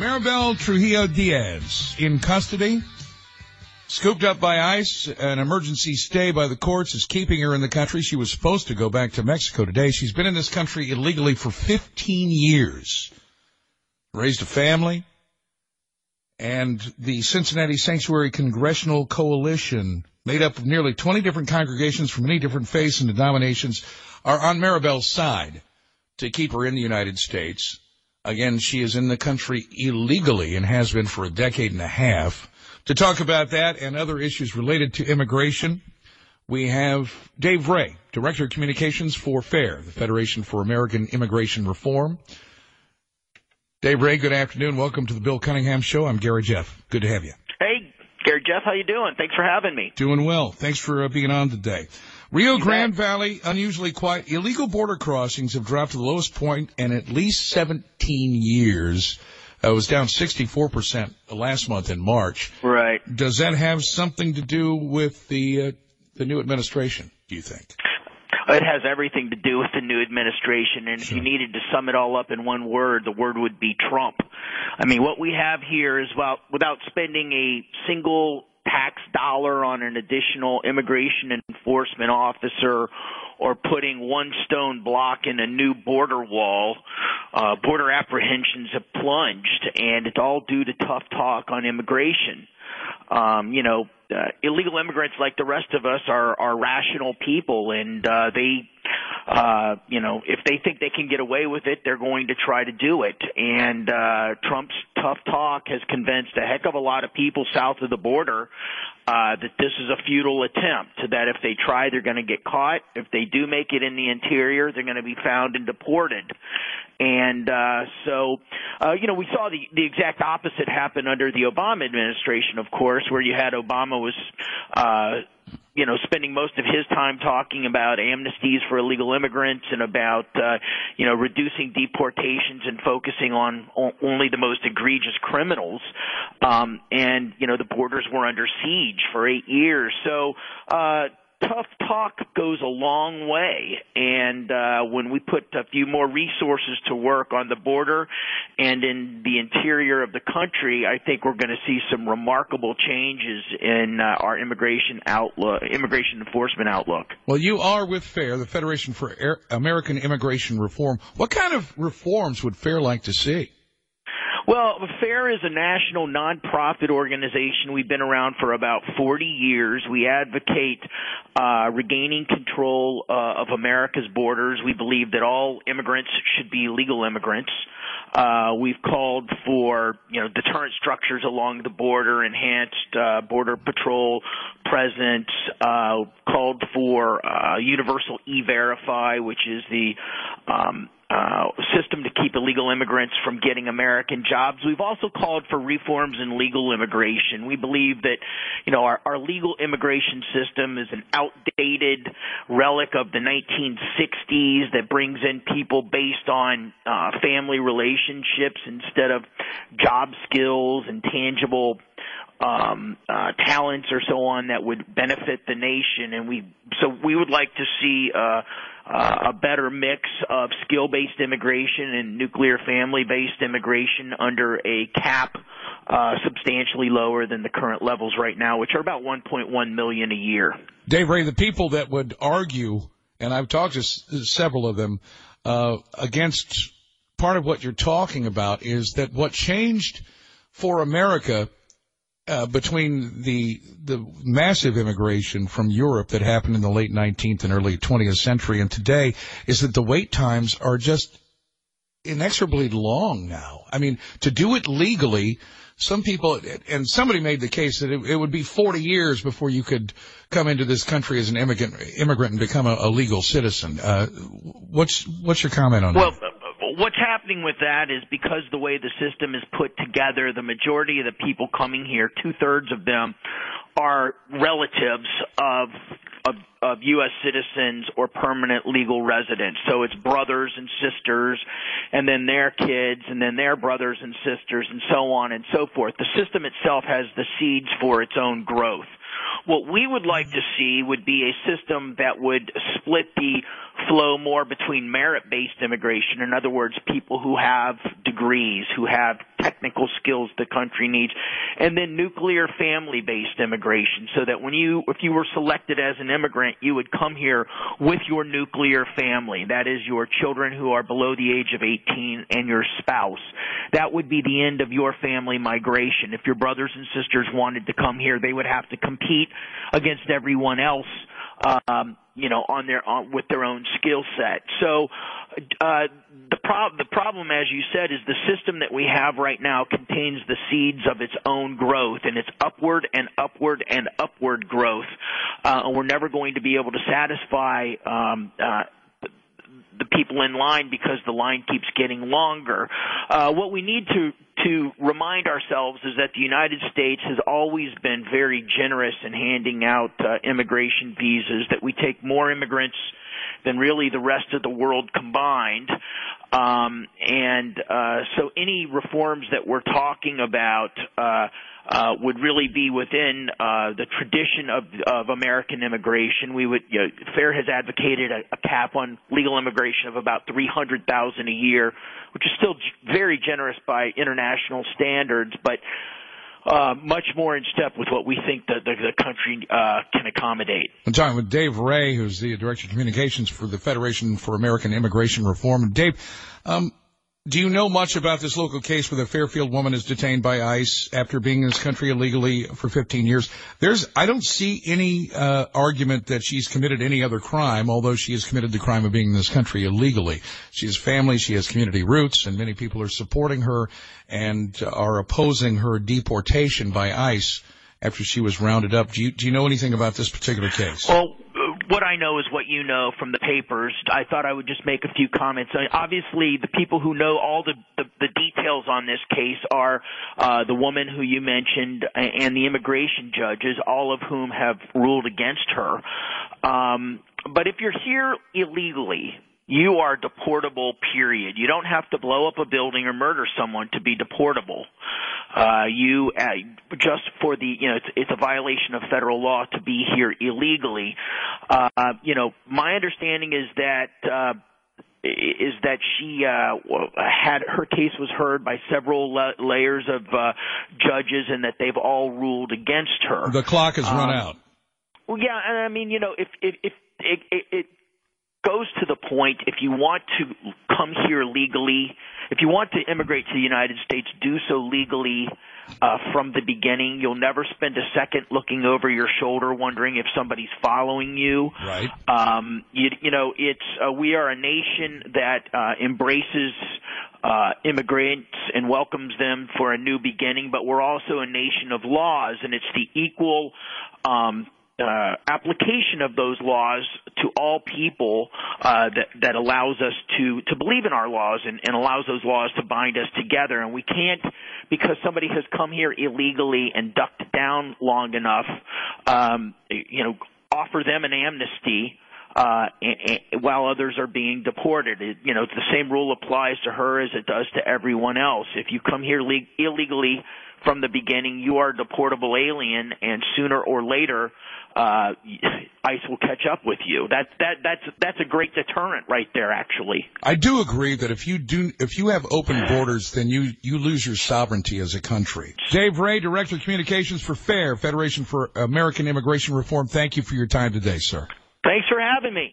Maribel Trujillo Diaz in custody, scooped up by ICE. An emergency stay by the courts is keeping her in the country. She was supposed to go back to Mexico today. She's been in this country illegally for 15 years, raised a family, and the Cincinnati Sanctuary Congressional Coalition, made up of nearly 20 different congregations from many different faiths and denominations, are on Maribel's side to keep her in the United States. Again, she is in the country illegally and has been for a decade and a half. To talk about that and other issues related to immigration, we have Dave Ray, Director of Communications for FAIR, the Federation for American Immigration Reform. Dave Ray, good afternoon. Welcome to the Bill Cunningham Show. I'm Gary Jeff. Good to have you. Hey, Gary Jeff, how you doing? Thanks for having me. Doing well. Thanks for uh, being on today. Rio Grande Valley, unusually quiet. Illegal border crossings have dropped to the lowest point in at least 17 years. Uh, it was down 64% last month in March. Right. Does that have something to do with the uh, the new administration, do you think? It has everything to do with the new administration, and sure. if you needed to sum it all up in one word, the word would be Trump. I mean, what we have here is, about, without spending a single tax dollar on an additional immigration enforcement officer or putting one stone block in a new border wall, uh, border apprehensions have plunged, and it's all due to tough talk on immigration. Um, you know, uh, illegal immigrants, like the rest of us, are are rational people, and uh, they uh, you know, if they think they can get away with it, they're going to try to do it. And uh, Trump's tough talk has convinced a heck of a lot of people south of the border uh, that this is a futile attempt. That if they try, they're going to get caught. If they do make it in the interior, they're going to be found and deported. And uh, so, uh, you know, we saw the the exact opposite happen under the Obama administration, of course, where you had Obama was. Uh, you know, spending most of his time talking about amnesties for illegal immigrants and about, uh, you know, reducing deportations and focusing on o- only the most egregious criminals. Um, and, you know, the borders were under siege for eight years. So, uh, tough talk goes a long way. And uh, when we put a few more resources to work on the border and in the interior of the country, I think we're going to see some remarkable changes in uh, our immigration outlook, immigration enforcement outlook. Well, you are with FAIR, the Federation for Air- American Immigration Reform. What kind of reforms would FAIR like to see? Well, FAIR is a national nonprofit organization. We've been around for about 40 years. We advocate uh, regaining control uh, of America's borders. We believe that all immigrants should be legal immigrants. Uh, we've called for, you know, deterrent structures along the border, enhanced uh, border patrol presence, uh, called for uh, universal e-verify, which is the um, uh, system to keep illegal immigrants from getting American jobs. We've also called for reforms in legal immigration. We believe that, you know, our, our legal immigration system is an outdated relic of the 1960s that brings in people based on uh, family relationships instead of job skills and tangible um, uh, talents or so on that would benefit the nation. And we so we would like to see uh, uh, a better mix of skill-based immigration and nuclear family-based immigration under a cap uh, substantially lower than the current levels right now, which are about 1.1 million a year. Dave Ray, the people that would argue, and I've talked to s- several of them, uh, against part of what you're talking about is that what changed for America uh, between the the massive immigration from Europe that happened in the late 19th and early 20th century and today is that the wait times are just inexorably long now. I mean, to do it legally, some people, and somebody made the case that it, it would be 40 years before you could come into this country as an immigrant, immigrant and become a, a legal citizen. Uh, what's, what's your comment on well, that? Well, what's happening with that is because the way the system is put together, the majority of the people coming here, two thirds of them, are relatives of, of of U.S. citizens or permanent legal residents. So it's brothers and sisters, and then their kids, and then their brothers and sisters, and so on and so forth. The system itself has the seeds for its own growth. What we would like to see would be a system that would split the flow more between merit-based immigration. In other words, people who have degrees, who have technical skills the country needs, and then nuclear family-based immigration, so that when you, if you were selected as an immigrant, you would come here with your nuclear family. That is your children who are below the age of 18 and your spouse. That would be the end of your family migration. If your brothers and sisters wanted to come here, they would have to compete against everyone else um, you know, on their on, with their own skill set. So uh, the problem the problem, as you said, is the system that we have right now contains the seeds of its own growth, and it's upward and upward and upward growth. Uh, and we're never going to be able to satisfy um, uh, the people in line because the line keeps getting longer. Uh, what we need to to remind ourselves is that the United States has always been very generous in handing out uh, immigration visas. That we take more immigrants than really the rest of the world combined. Um, and uh, so any reforms that we're talking about uh, uh, would really be within uh, the tradition of, of American immigration. We would, you know, FAIR has advocated a, a cap on legal immigration of about 300,000 a year, which is still very generous by international standards, but uh, much more in step with what we think the, the, the country uh, can accommodate. I'm talking with Dave Ray, who's the Director of Communications for the Federation for American Immigration Reform. Dave, um, do you know much about this local case where the Fairfield woman is detained by ICE after being in this country illegally for 15 years? There's, I don't see any uh, argument that she's committed any other crime, although she has committed the crime of being in this country illegally. She has family, she has community roots, and many people are supporting her and are opposing her deportation by ICE after she was rounded up. Do you, do you know anything about this particular case? Well, what I know is what you know from the papers. I thought I would just make a few comments. obviously, the people who know all the, the, the details on this case are uh, the woman who you mentioned and the immigration judges, all of whom have ruled against her. Um, but if you're here illegally, you are deportable, period. You don't have to blow up a building or murder someone to be deportable. Uh, you, uh, just for the, you know, it's, it's a violation of federal law to be here illegally. Uh, you know, my understanding is that, uh, is that she uh, had her case was heard by several la- layers of uh, judges, and that they've all ruled against her. The clock has um, run out. Well, yeah, and I mean, you know, if if, if it, it, it goes to the point if you want to come here legally, if you want to immigrate to the United States, do so legally uh, from the beginning. You'll never spend a second looking over your shoulder wondering if somebody's following you. Right. Um, you, you know, it's uh, we are a nation that uh, embraces uh, immigrants and welcomes them for a new beginning, but we're also a nation of laws, and it's the equal um, uh, application of those laws to all people uh, that that allows us to to believe in our laws and, and allows those laws to bind us together. And we can't because somebody has come here illegally and ducked down long enough, um, you know, offer them an amnesty. Uh, and, and, while others are being deported, it, you know, the same rule applies to her as it does to everyone else. If you come here le- illegally from the beginning, you are a deportable alien, and sooner or later, uh, ICE will catch up with you. That that that's that's a great deterrent right there. Actually, I do agree that if you do if you have open borders, then you you lose your sovereignty as a country. Dave Ray, Director of Communications for FAIR, Federation for American Immigration Reform. Thank you for your time today, sir. Thanks for having me.